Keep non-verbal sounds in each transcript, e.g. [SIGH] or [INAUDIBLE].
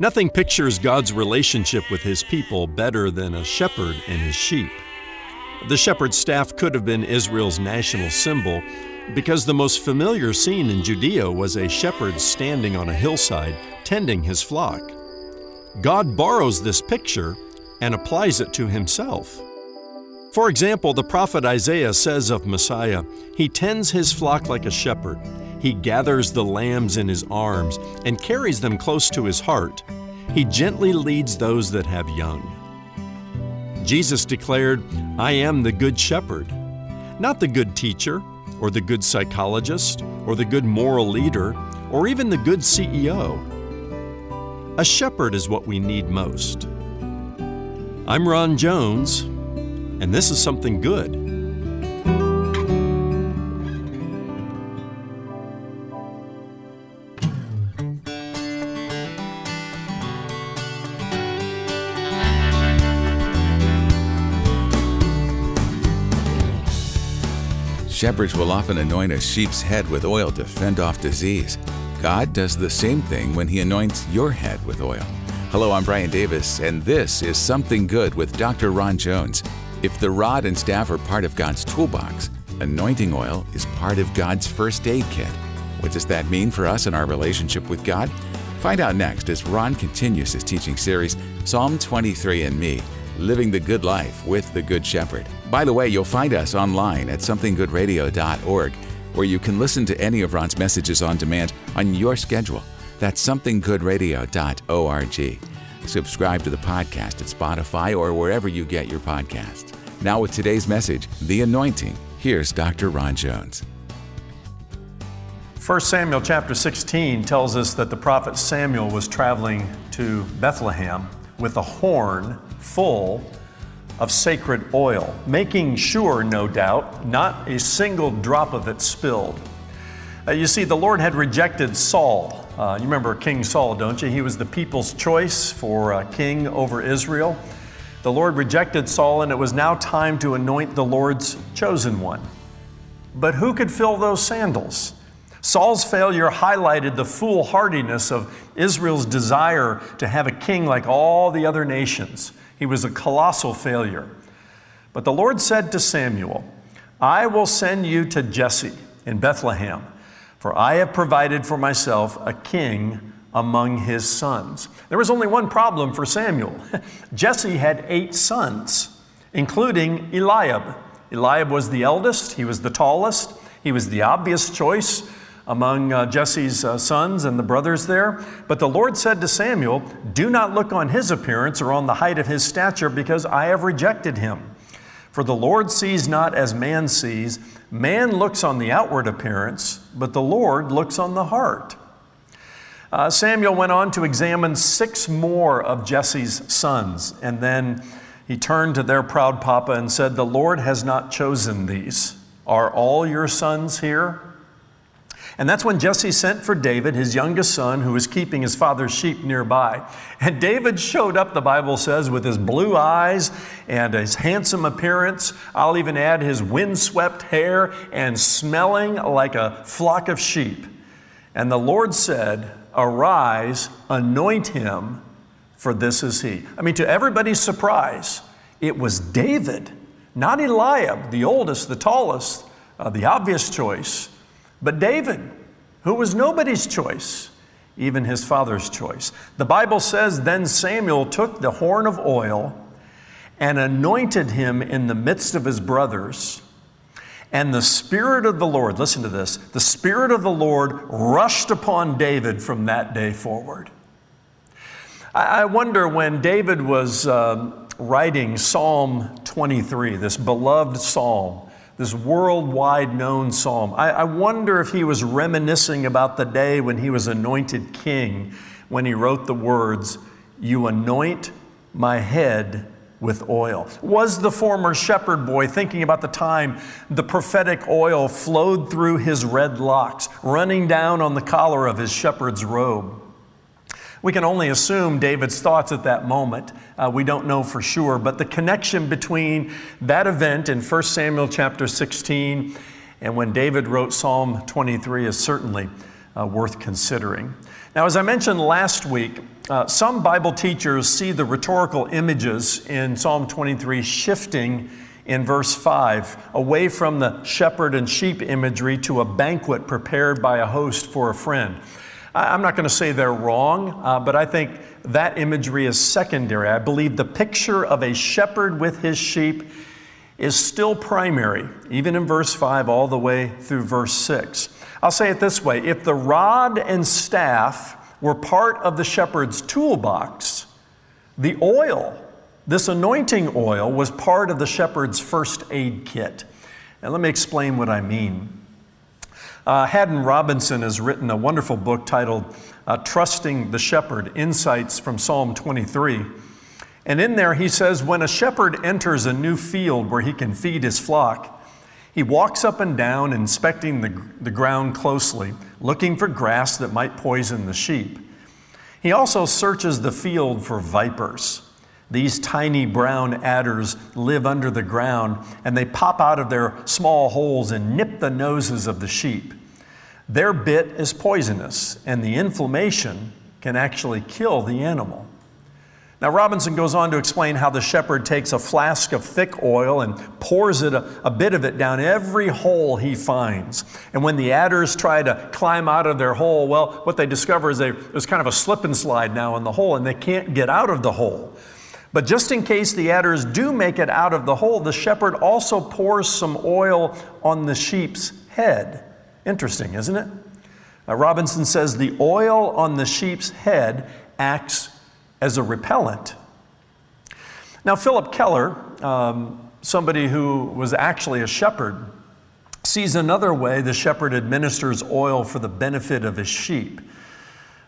Nothing pictures God's relationship with his people better than a shepherd and his sheep. The shepherd's staff could have been Israel's national symbol because the most familiar scene in Judea was a shepherd standing on a hillside tending his flock. God borrows this picture and applies it to himself. For example, the prophet Isaiah says of Messiah, He tends his flock like a shepherd. He gathers the lambs in his arms and carries them close to his heart. He gently leads those that have young. Jesus declared, I am the good shepherd, not the good teacher, or the good psychologist, or the good moral leader, or even the good CEO. A shepherd is what we need most. I'm Ron Jones, and this is something good. Shepherds will often anoint a sheep's head with oil to fend off disease. God does the same thing when He anoints your head with oil. Hello, I'm Brian Davis, and this is Something Good with Dr. Ron Jones. If the rod and staff are part of God's toolbox, anointing oil is part of God's first aid kit. What does that mean for us in our relationship with God? Find out next as Ron continues his teaching series, Psalm 23 and Me Living the Good Life with the Good Shepherd. By the way, you'll find us online at somethinggoodradio.org, where you can listen to any of Ron's messages on demand on your schedule. That's somethinggoodradio.org. Subscribe to the podcast at Spotify or wherever you get your podcasts. Now, with today's message, The Anointing, here's Dr. Ron Jones. 1 Samuel chapter 16 tells us that the prophet Samuel was traveling to Bethlehem with a horn full of sacred oil, making sure, no doubt, not a single drop of it spilled. Uh, you see, the Lord had rejected Saul. Uh, you remember King Saul, don't you? He was the people's choice for uh, king over Israel. The Lord rejected Saul, and it was now time to anoint the Lord's chosen one. But who could fill those sandals? Saul's failure highlighted the foolhardiness of Israel's desire to have a king like all the other nations. He was a colossal failure. But the Lord said to Samuel, I will send you to Jesse in Bethlehem, for I have provided for myself a king among his sons. There was only one problem for Samuel [LAUGHS] Jesse had eight sons, including Eliab. Eliab was the eldest, he was the tallest, he was the obvious choice among uh, Jesse's uh, sons and the brothers there. But the Lord said to Samuel, Do not look on his appearance or on the height of his stature, because I have rejected him. For the Lord sees not as man sees. Man looks on the outward appearance, but the Lord looks on the heart. Uh, Samuel went on to examine six more of Jesse's sons, and then he turned to their proud papa and said, The Lord has not chosen these. Are all your sons here? And that's when Jesse sent for David, his youngest son, who was keeping his father's sheep nearby. And David showed up, the Bible says, with his blue eyes and his handsome appearance. I'll even add his windswept hair and smelling like a flock of sheep. And the Lord said, Arise, anoint him, for this is he. I mean, to everybody's surprise, it was David, not Eliab, the oldest, the tallest, uh, the obvious choice. But David, who was nobody's choice, even his father's choice. The Bible says, Then Samuel took the horn of oil and anointed him in the midst of his brothers. And the Spirit of the Lord, listen to this, the Spirit of the Lord rushed upon David from that day forward. I wonder when David was um, writing Psalm 23, this beloved psalm, this worldwide known psalm. I, I, wonder if he was reminiscing about the day when he was anointed king, when he wrote the words, You anoint my head with oil. Was the former shepherd boy thinking about the time the prophetic oil flowed through his red locks, running down on the collar of his shepherd's robe? We can only assume David's thoughts at that moment. Uh, we don't know for sure, but the connection between that event in 1 Samuel chapter 16 and when David wrote Psalm 23 is certainly uh, worth considering. Now, as I mentioned last week, uh, some Bible teachers see the rhetorical images in Psalm 23 shifting in verse 5 away from the shepherd and sheep imagery to a banquet prepared by a host for a friend. I'm not going to say they're wrong, uh, but I think that imagery is secondary. I believe the picture of a shepherd with his sheep is still primary, even in verse 5 all the way through verse 6. I'll say it this way if the rod and staff were part of the shepherd's toolbox, the oil, this anointing oil, was part of the shepherd's first aid kit. And let me explain what I mean. Uh, Haddon Robinson has written a wonderful book titled uh, Trusting the Shepherd Insights from Psalm 23. And in there, he says, When a shepherd enters a new field where he can feed his flock, he walks up and down, inspecting the, the ground closely, looking for grass that might poison the sheep. He also searches the field for vipers. These tiny brown adders live under the ground and they pop out of their small holes and nip the noses of the sheep. Their bit is poisonous and the inflammation can actually kill the animal. Now, Robinson goes on to explain how the shepherd takes a flask of thick oil and pours it a, a, bit of it down every hole he finds. And when the adders try to climb out of their hole, well, what they discover is they, there's kind of a slip and slide now in the hole, and they can't get out of the hole. But just in case the adders do make it out of the hole, the shepherd also pours some oil on the sheep's head. Interesting, isn't it? Uh, Robinson says the oil on the sheep's head acts as a repellent. Now, Phillip Keller, um, somebody who was actually a shepherd, sees another way the shepherd administers oil for the benefit of his sheep.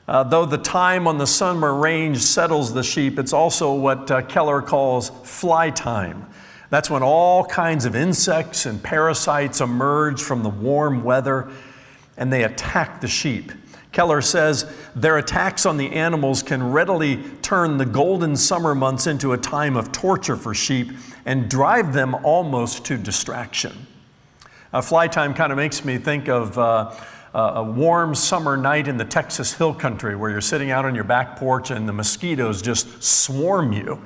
Uh, though the time on the summer range settles the sheep, it's also what uh, Keller calls fly time. That's when all kinds of insects and parasites emerge from the warm weather and they attack the sheep. Keller says their attacks on the animals can readily turn the golden summer months into a time of torture for sheep and drive them almost to distraction. Uh, fly time kind of makes me think of a warm summer night in the Texas hill country where you're sitting out on your back porch and the mosquitoes just swarm you.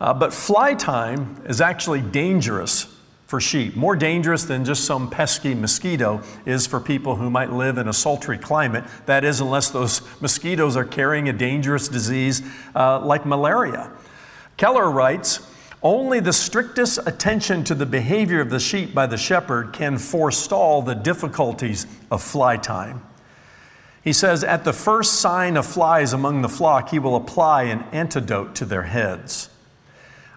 Uh, but fly time is actually dangerous for sheep. More dangerous than just some pesky mosquito is for people who might live in a sultry climate. That is, unless those mosquitoes are carrying a dangerous disease uh, like malaria. Keller writes, only the strictest attention to the behavior of the sheep by the shepherd can forestall the difficulties of fly time. He says, At the first sign of flies among the flock, he will apply an antidote to their heads.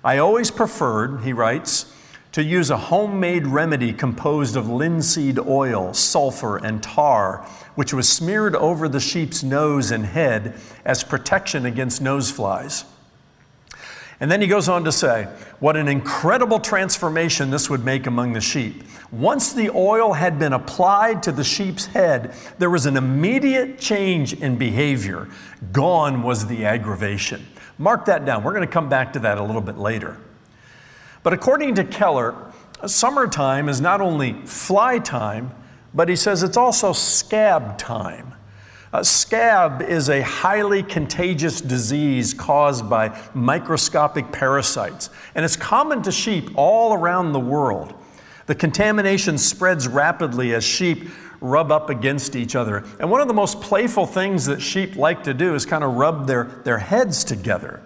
I always preferred, he writes, to use a homemade remedy composed of linseed oil, sulfur, and tar, which was smeared over the sheep's nose and head as protection against nose flies. And then he goes on to say, what an incredible transformation this would make among the sheep. Once the oil had been applied to the sheep's head, there was an immediate change in behavior. Gone was the aggravation. Mark that down. We're going to come back to that a little bit later. But according to Keller, summertime is not only fly time, but he says it's also scab time. Uh, scab is a highly contagious disease caused by microscopic parasites, and it's common to sheep all around the world. The contamination spreads rapidly as sheep rub up against each other. And one of the most playful things that sheep like to do is kind of rub their, their heads together.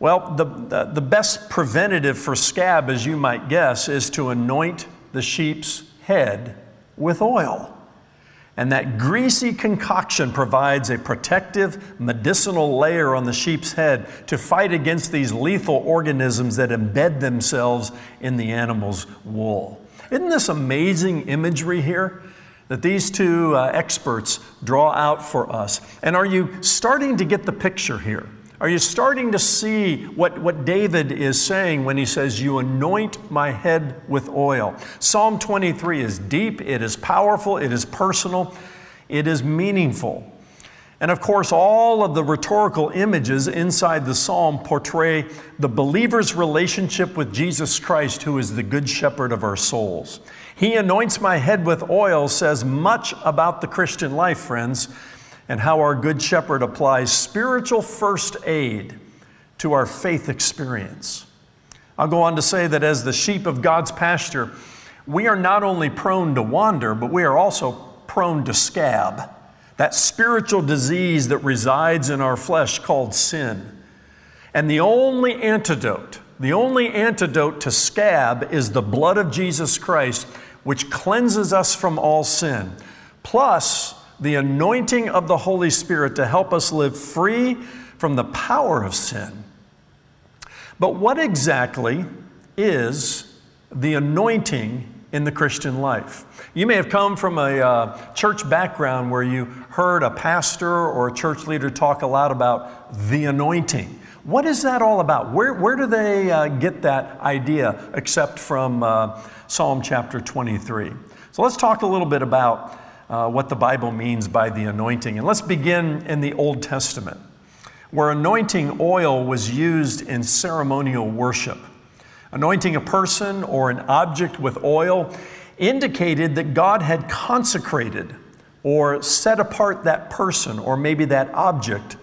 Well, the, the, the best preventative for scab, as you might guess, is to anoint the sheep's head with oil. And that greasy concoction provides a protective medicinal layer on the sheep's head to fight against these lethal organisms that embed themselves in the animal's wool. Isn't this amazing imagery here that these two uh, experts draw out for us? And are you starting to get the picture here? Are you starting to see what, what David is saying when he says, You anoint my head with oil? Psalm 23 is deep, it is powerful, it is personal, it is meaningful. And of course, all of the rhetorical images inside the psalm portray the believer's relationship with Jesus Christ, who is the good shepherd of our souls. He anoints my head with oil says much about the Christian life, friends. And how our Good Shepherd applies spiritual first aid to our faith experience. I'll go on to say that as the sheep of God's pasture, we are not only prone to wander, but we are also prone to scab, that spiritual disease that resides in our flesh called sin. And the only antidote, the only antidote to scab is the blood of Jesus Christ, which cleanses us from all sin, plus the anointing of the Holy Spirit to help us live free from the power of sin. But what exactly is the anointing in the Christian life? You may have come from a uh, church background where you heard a pastor or a church leader talk a lot about the anointing. What is that all about? Where, where do they uh, get that idea except from uh, Psalm chapter 23? So let's talk a little bit about uh, what the Bible means by the anointing. And let's begin in the Old Testament, where anointing oil was used in ceremonial worship. Anointing a person or an object with oil indicated that God had consecrated or set apart that person or maybe that object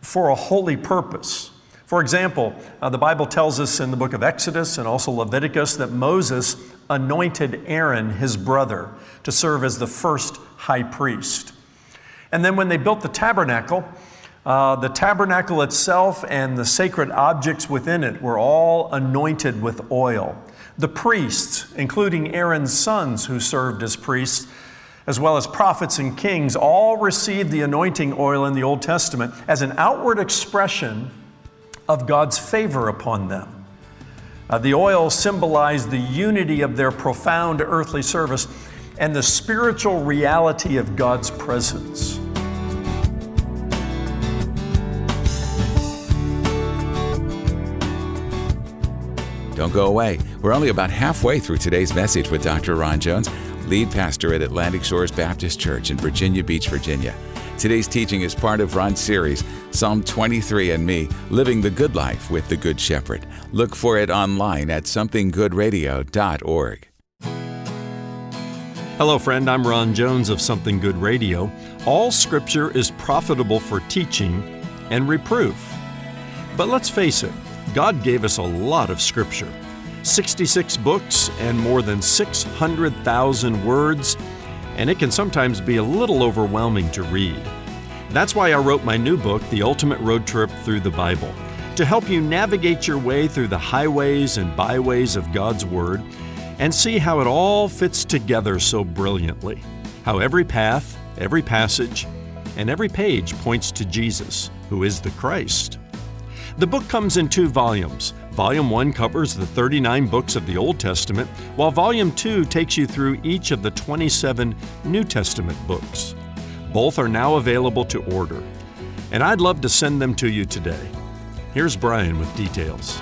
for a holy purpose. For example, uh, the Bible tells us in the book of Exodus and also Leviticus that Moses anointed Aaron, his brother, to serve as the first high priest. And then when they built the tabernacle, uh, the tabernacle itself and the sacred objects within it were all anointed with oil. The priests, including Aaron's sons who served as priests, as well as prophets and kings, all received the anointing oil in the Old Testament as an outward expression of God's favor upon them. Uh, the oil symbolized the unity of their profound earthly service and the spiritual reality of God's presence. Don't go away. We're only about halfway through today's message with Dr. Ron Jones, lead pastor at Atlantic Shores Baptist Church in Virginia Beach, Virginia. Today's teaching is part of Ron's series, Psalm 23 and Me Living the Good Life with the Good Shepherd. Look for it online at somethinggoodradio.org. Hello, friend. I'm Ron Jones of Something Good Radio. All scripture is profitable for teaching and reproof. But let's face it, God gave us a lot of scripture 66 books and more than 600,000 words and it can sometimes be a little overwhelming to read. That's why I wrote my new book, The Ultimate Road Trip Through the Bible, to help you navigate your way through the highways and byways of God's Word and see how it all fits together so brilliantly. How every path, every passage, and every page points to Jesus, who is the Christ. The book comes in two volumes Volume 1 covers the 39 books of the Old Testament, while Volume 2 takes you through each of the 27 New Testament books. Both are now available to order, and I'd love to send them to you today. Here's Brian with details.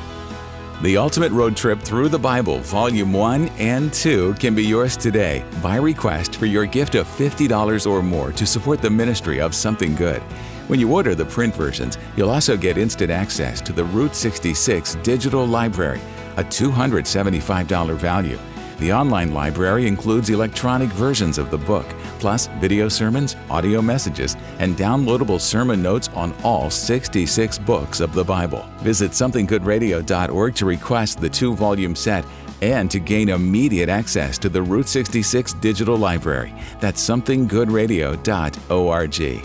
The Ultimate Road Trip Through the Bible, Volume 1 and 2, can be yours today by request for your gift of $50 or more to support the ministry of Something Good. When you order the print versions, you'll also get instant access to the Route 66 Digital Library, a $275 value. The online library includes electronic versions of the book, plus video sermons, audio messages, and downloadable sermon notes on all 66 books of the Bible. Visit somethinggoodradio.org to request the two volume set and to gain immediate access to the Route 66 Digital Library. That's somethinggoodradio.org.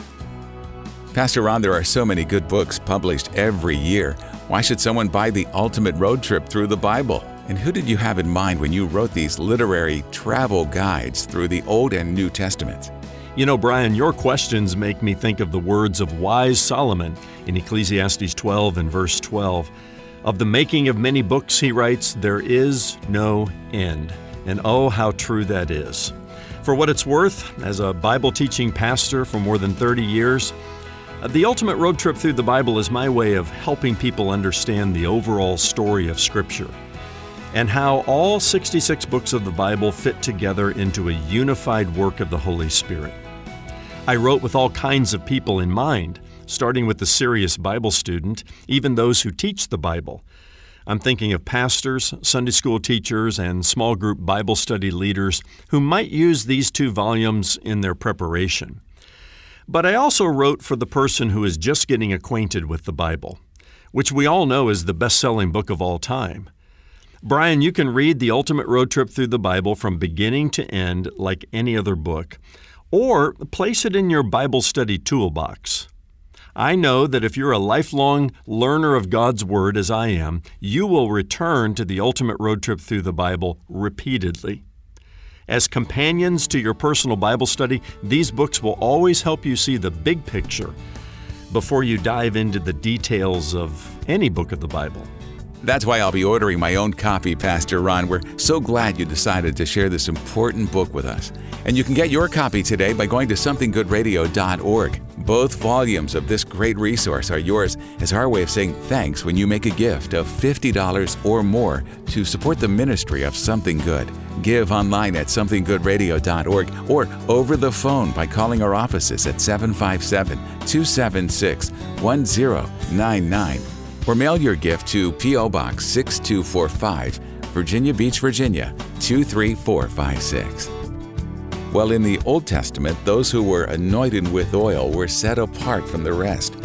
Pastor Ron, there are so many good books published every year. Why should someone buy the ultimate road trip through the Bible? And who did you have in mind when you wrote these literary travel guides through the Old and New Testaments? You know, Brian, your questions make me think of the words of wise Solomon in Ecclesiastes 12 and verse 12. Of the making of many books, he writes, there is no end. And oh, how true that is. For what it's worth, as a Bible teaching pastor for more than 30 years, Uh, the Ultimate Road Trip Through the Bible is my way of helping people understand the overall story of Scripture and how all 66 books of the Bible fit together into a unified work of the Holy Spirit. I wrote with all kinds of people in mind, starting with the serious Bible student, even those who teach the Bible. I'm thinking of pastors, Sunday school teachers, and small group Bible study leaders who might use these two volumes in their preparation. But I also wrote for the person who is just getting acquainted with the Bible, which we all know is the best selling book of all time. Brian, you can read The Ultimate Road Trip Through the Bible from beginning to end like any other book, or place it in your Bible study toolbox. I know that if you're a lifelong learner of God's Word, as I am, you will return to the ultimate road trip through the Bible repeatedly. As companions to your personal Bible study, these books will always help you see the big picture before you dive into the details of any book of the Bible. That's why I'll be ordering my own copy, Pastor Ron. We're so glad you decided to share this important book with us. And you can get your copy today by going to somethinggoodradio.org. Both volumes of this great resource are yours as our way of saying thanks when you make a gift of $50 or more to support the ministry of Something Good. Give online at somethinggoodradio.org or over the phone by calling our offices at 757 276 1099 or mail your gift to P.O. Box 6245, Virginia Beach, Virginia 23456. Well, in the Old Testament, those who were anointed with oil were set apart from the rest,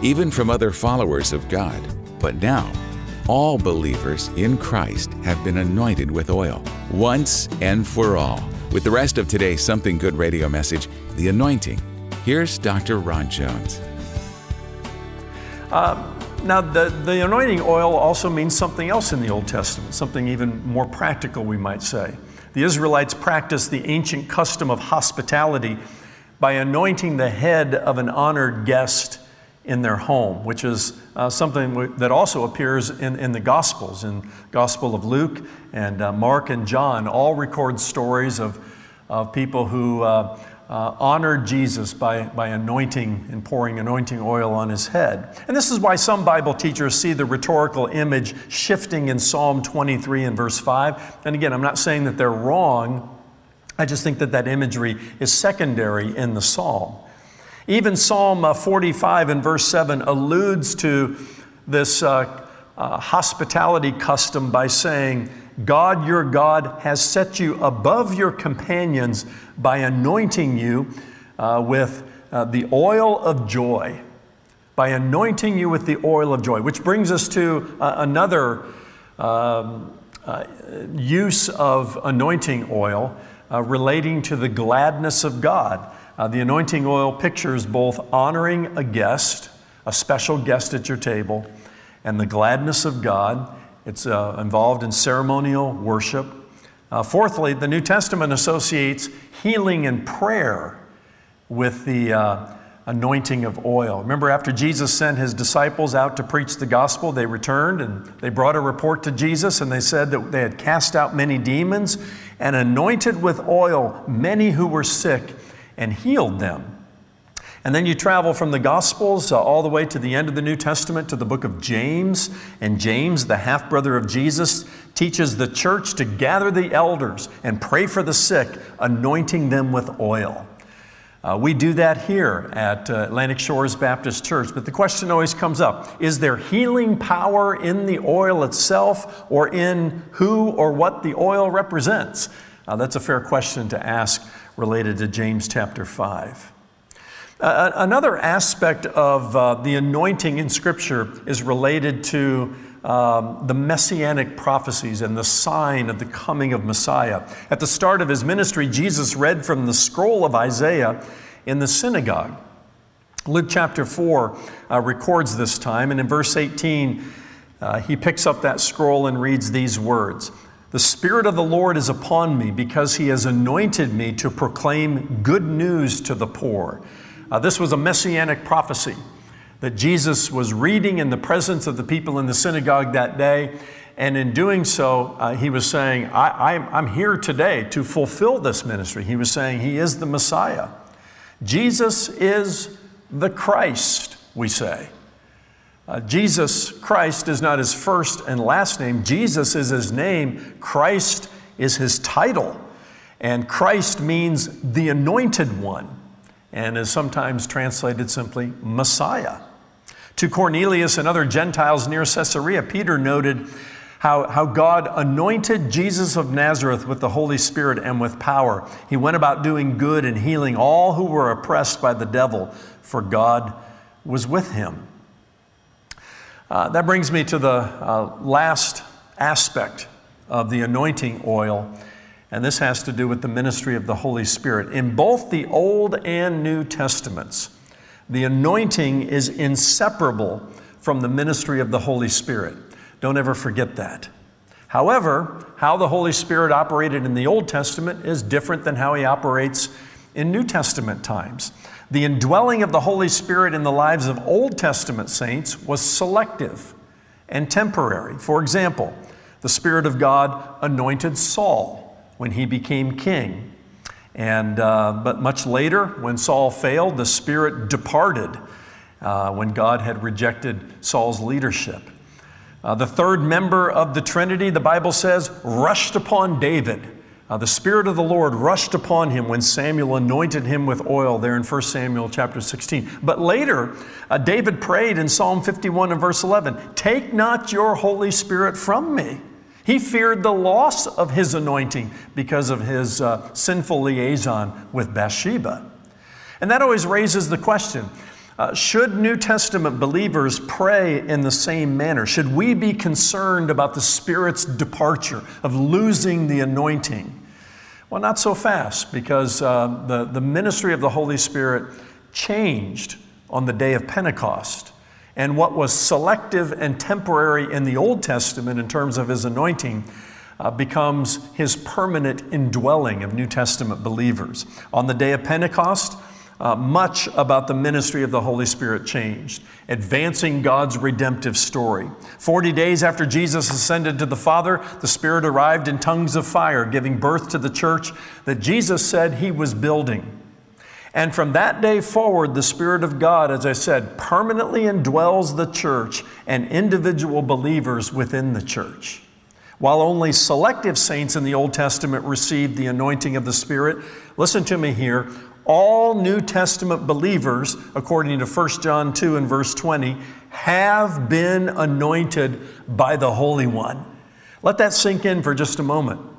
even from other followers of God. But now, all believers in Christ have been anointed with oil, once and for all. With the rest of today's Something Good radio message, The Anointing, here's Dr. Ron Jones. Uh, now, the, the anointing oil also means something else in the Old Testament, something even more practical, we might say. The Israelites practiced the ancient custom of hospitality by anointing the head of an honored guest in their home, which is uh, something that also appears in, in the Gospels. In Gospel of Luke and uh, Mark and John all record stories of, of people who uh, uh, honored Jesus by, by anointing and pouring anointing oil on his head. And this is why some Bible teachers see the rhetorical image shifting in Psalm 23 and verse 5. And again, I'm not saying that they're wrong, I just think that that imagery is secondary in the psalm. Even Psalm uh, 45 and verse 7 alludes to this uh, uh, hospitality custom by saying, God your God has set you above your companions by anointing you uh, with uh, the oil of joy. By anointing you with the oil of joy, which brings us to uh, another um, uh, use of anointing oil uh, relating to the gladness of God. Uh, the anointing oil pictures both honoring a guest, a special guest at your table, and the gladness of God. It's uh, involved in ceremonial worship. Uh, fourthly, the New Testament associates healing and prayer with the uh, anointing of oil. Remember, after Jesus sent his disciples out to preach the gospel, they returned and they brought a report to Jesus and they said that they had cast out many demons and anointed with oil many who were sick and healed them. And then you travel from the Gospels uh, all the way to the end of the New Testament to the book of James. And James, the half brother of Jesus, teaches the church to gather the elders and pray for the sick, anointing them with oil. Uh, we do that here at uh, Atlantic Shores Baptist Church, but the question always comes up is there healing power in the oil itself or in who or what the oil represents? Uh, that's a fair question to ask related to James chapter 5. Uh, another aspect of uh, the anointing in Scripture is related to um, the messianic prophecies and the sign of the coming of Messiah. At the start of his ministry, Jesus read from the scroll of Isaiah in the synagogue. Luke chapter 4 uh, records this time, and in verse 18, uh, he picks up that scroll and reads these words The Spirit of the Lord is upon me because he has anointed me to proclaim good news to the poor. Uh, this was a messianic prophecy that Jesus was reading in the presence of the people in the synagogue that day. And in doing so, uh, he was saying, I, am here today to fulfill this ministry. He was saying, He is the Messiah. Jesus is the Christ, we say. Uh, Jesus Christ is not his first and last name. Jesus is his name. Christ is his title. And Christ means the anointed one and is sometimes translated simply Messiah. To Cornelius and other Gentiles near Caesarea, Peter noted, how, how God anointed Jesus of Nazareth with the Holy Spirit and with power. He went about doing good and healing all who were oppressed by the devil, for God was with him. Uh, that brings me to the uh, last aspect of the anointing oil, and this has to do with the ministry of the Holy Spirit. In both the Old and New Testaments, the anointing is inseparable from the ministry of the Holy Spirit. Don't ever forget that. However, how the Holy Spirit operated in the Old Testament is different than how He operates in New Testament times. The indwelling of the Holy Spirit in the lives of Old Testament saints was selective and temporary. For example, the Spirit of God anointed Saul when he became king. And, uh, but much later, when Saul failed, the Spirit departed uh, when God had rejected Saul's leadership. Uh, the third member of the Trinity, the Bible says, rushed upon David. Uh, the Spirit of the Lord rushed upon him when Samuel anointed him with oil there in 1 Samuel chapter 16. But later, uh, David prayed in Psalm 51 and verse 11 Take not your Holy Spirit from me. He feared the loss of his anointing because of his uh, sinful liaison with Bathsheba. And that always raises the question uh, should New Testament believers pray in the same manner? Should we be concerned about the Spirit's departure, of losing the anointing? Well, not so fast, because uh, the, the ministry of the Holy Spirit changed on the day of Pentecost. And what was selective and temporary in the Old Testament in terms of his anointing uh, becomes his permanent indwelling of New Testament believers. On the day of Pentecost, uh, much about the ministry of the Holy Spirit changed, advancing God's redemptive story. Forty days after Jesus ascended to the Father, the Spirit arrived in tongues of fire, giving birth to the church that Jesus said he was building. And from that day forward, the Spirit of God, as I said, permanently indwells the church and individual believers within the church. While only selective saints in the Old Testament received the anointing of the Spirit, listen to me here, all New Testament believers, according to 1 John 2 and verse 20, have been anointed by the Holy One. Let that sink in for just a moment.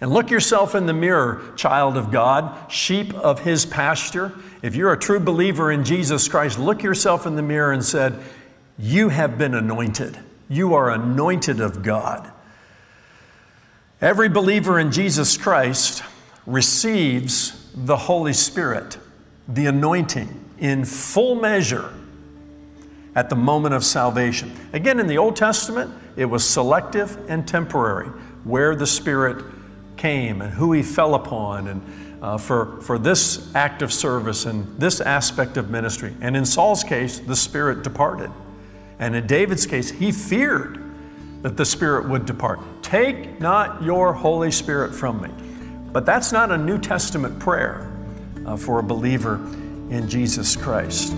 And look yourself in the mirror, child of God, sheep of his pasture. If you're a true believer in Jesus Christ, look yourself in the mirror and said, You have been anointed. You are anointed of God. Every believer in Jesus Christ receives the Holy Spirit, the anointing, in full measure at the moment of salvation. Again, in the Old Testament, it was selective and temporary where the Spirit came and who He fell upon, and uh, for, for this act of service and this aspect of ministry. And in Saul's case, the Spirit departed. And in David's case, he feared that the Spirit would depart. Take not your Holy Spirit from me. But that's not a New Testament prayer uh, for a believer in Jesus Christ.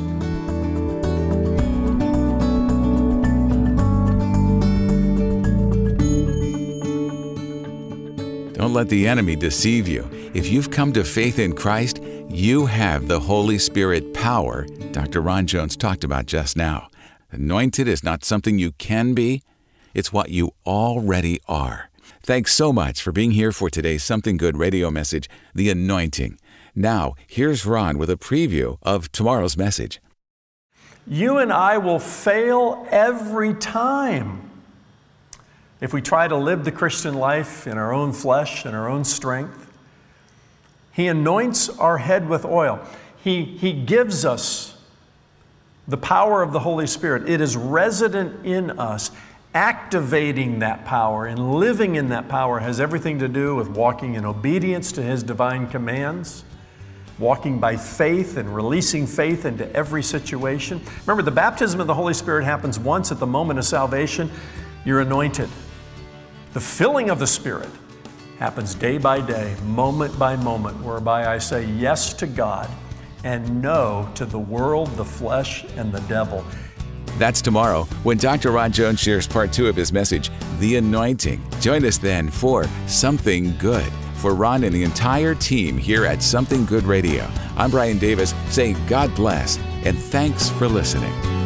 Don't let the enemy deceive you. If you've come to faith in Christ, you have the Holy Spirit power Dr. Ron Jones talked about just now. Anointed is not something you can be, it's what you already are. Thanks so much for being here for today's Something Good radio message, The Anointing. Now, here's Ron with a preview of tomorrow's message. You and I will fail every time if we try to live the Christian life in our own flesh and our own strength. He anoints our head with oil. He, he gives us the power of the Holy Spirit. It is resident in us activating that power and living in that power has everything to do with walking in obedience to His divine commands, walking by faith and releasing faith into every situation. Remember, the baptism of the Holy Spirit happens once at the moment of salvation. You're anointed. The filling of the Spirit happens day by day, moment by moment, whereby I say yes to God and no to the world, the flesh, and the devil. That's tomorrow when Dr. Ron Jones shares part two of his message, The Anointing. Join us then for Something Good. For Ron and the entire team here at Something Good Radio, I'm Brian Davis saying God bless and thanks for listening.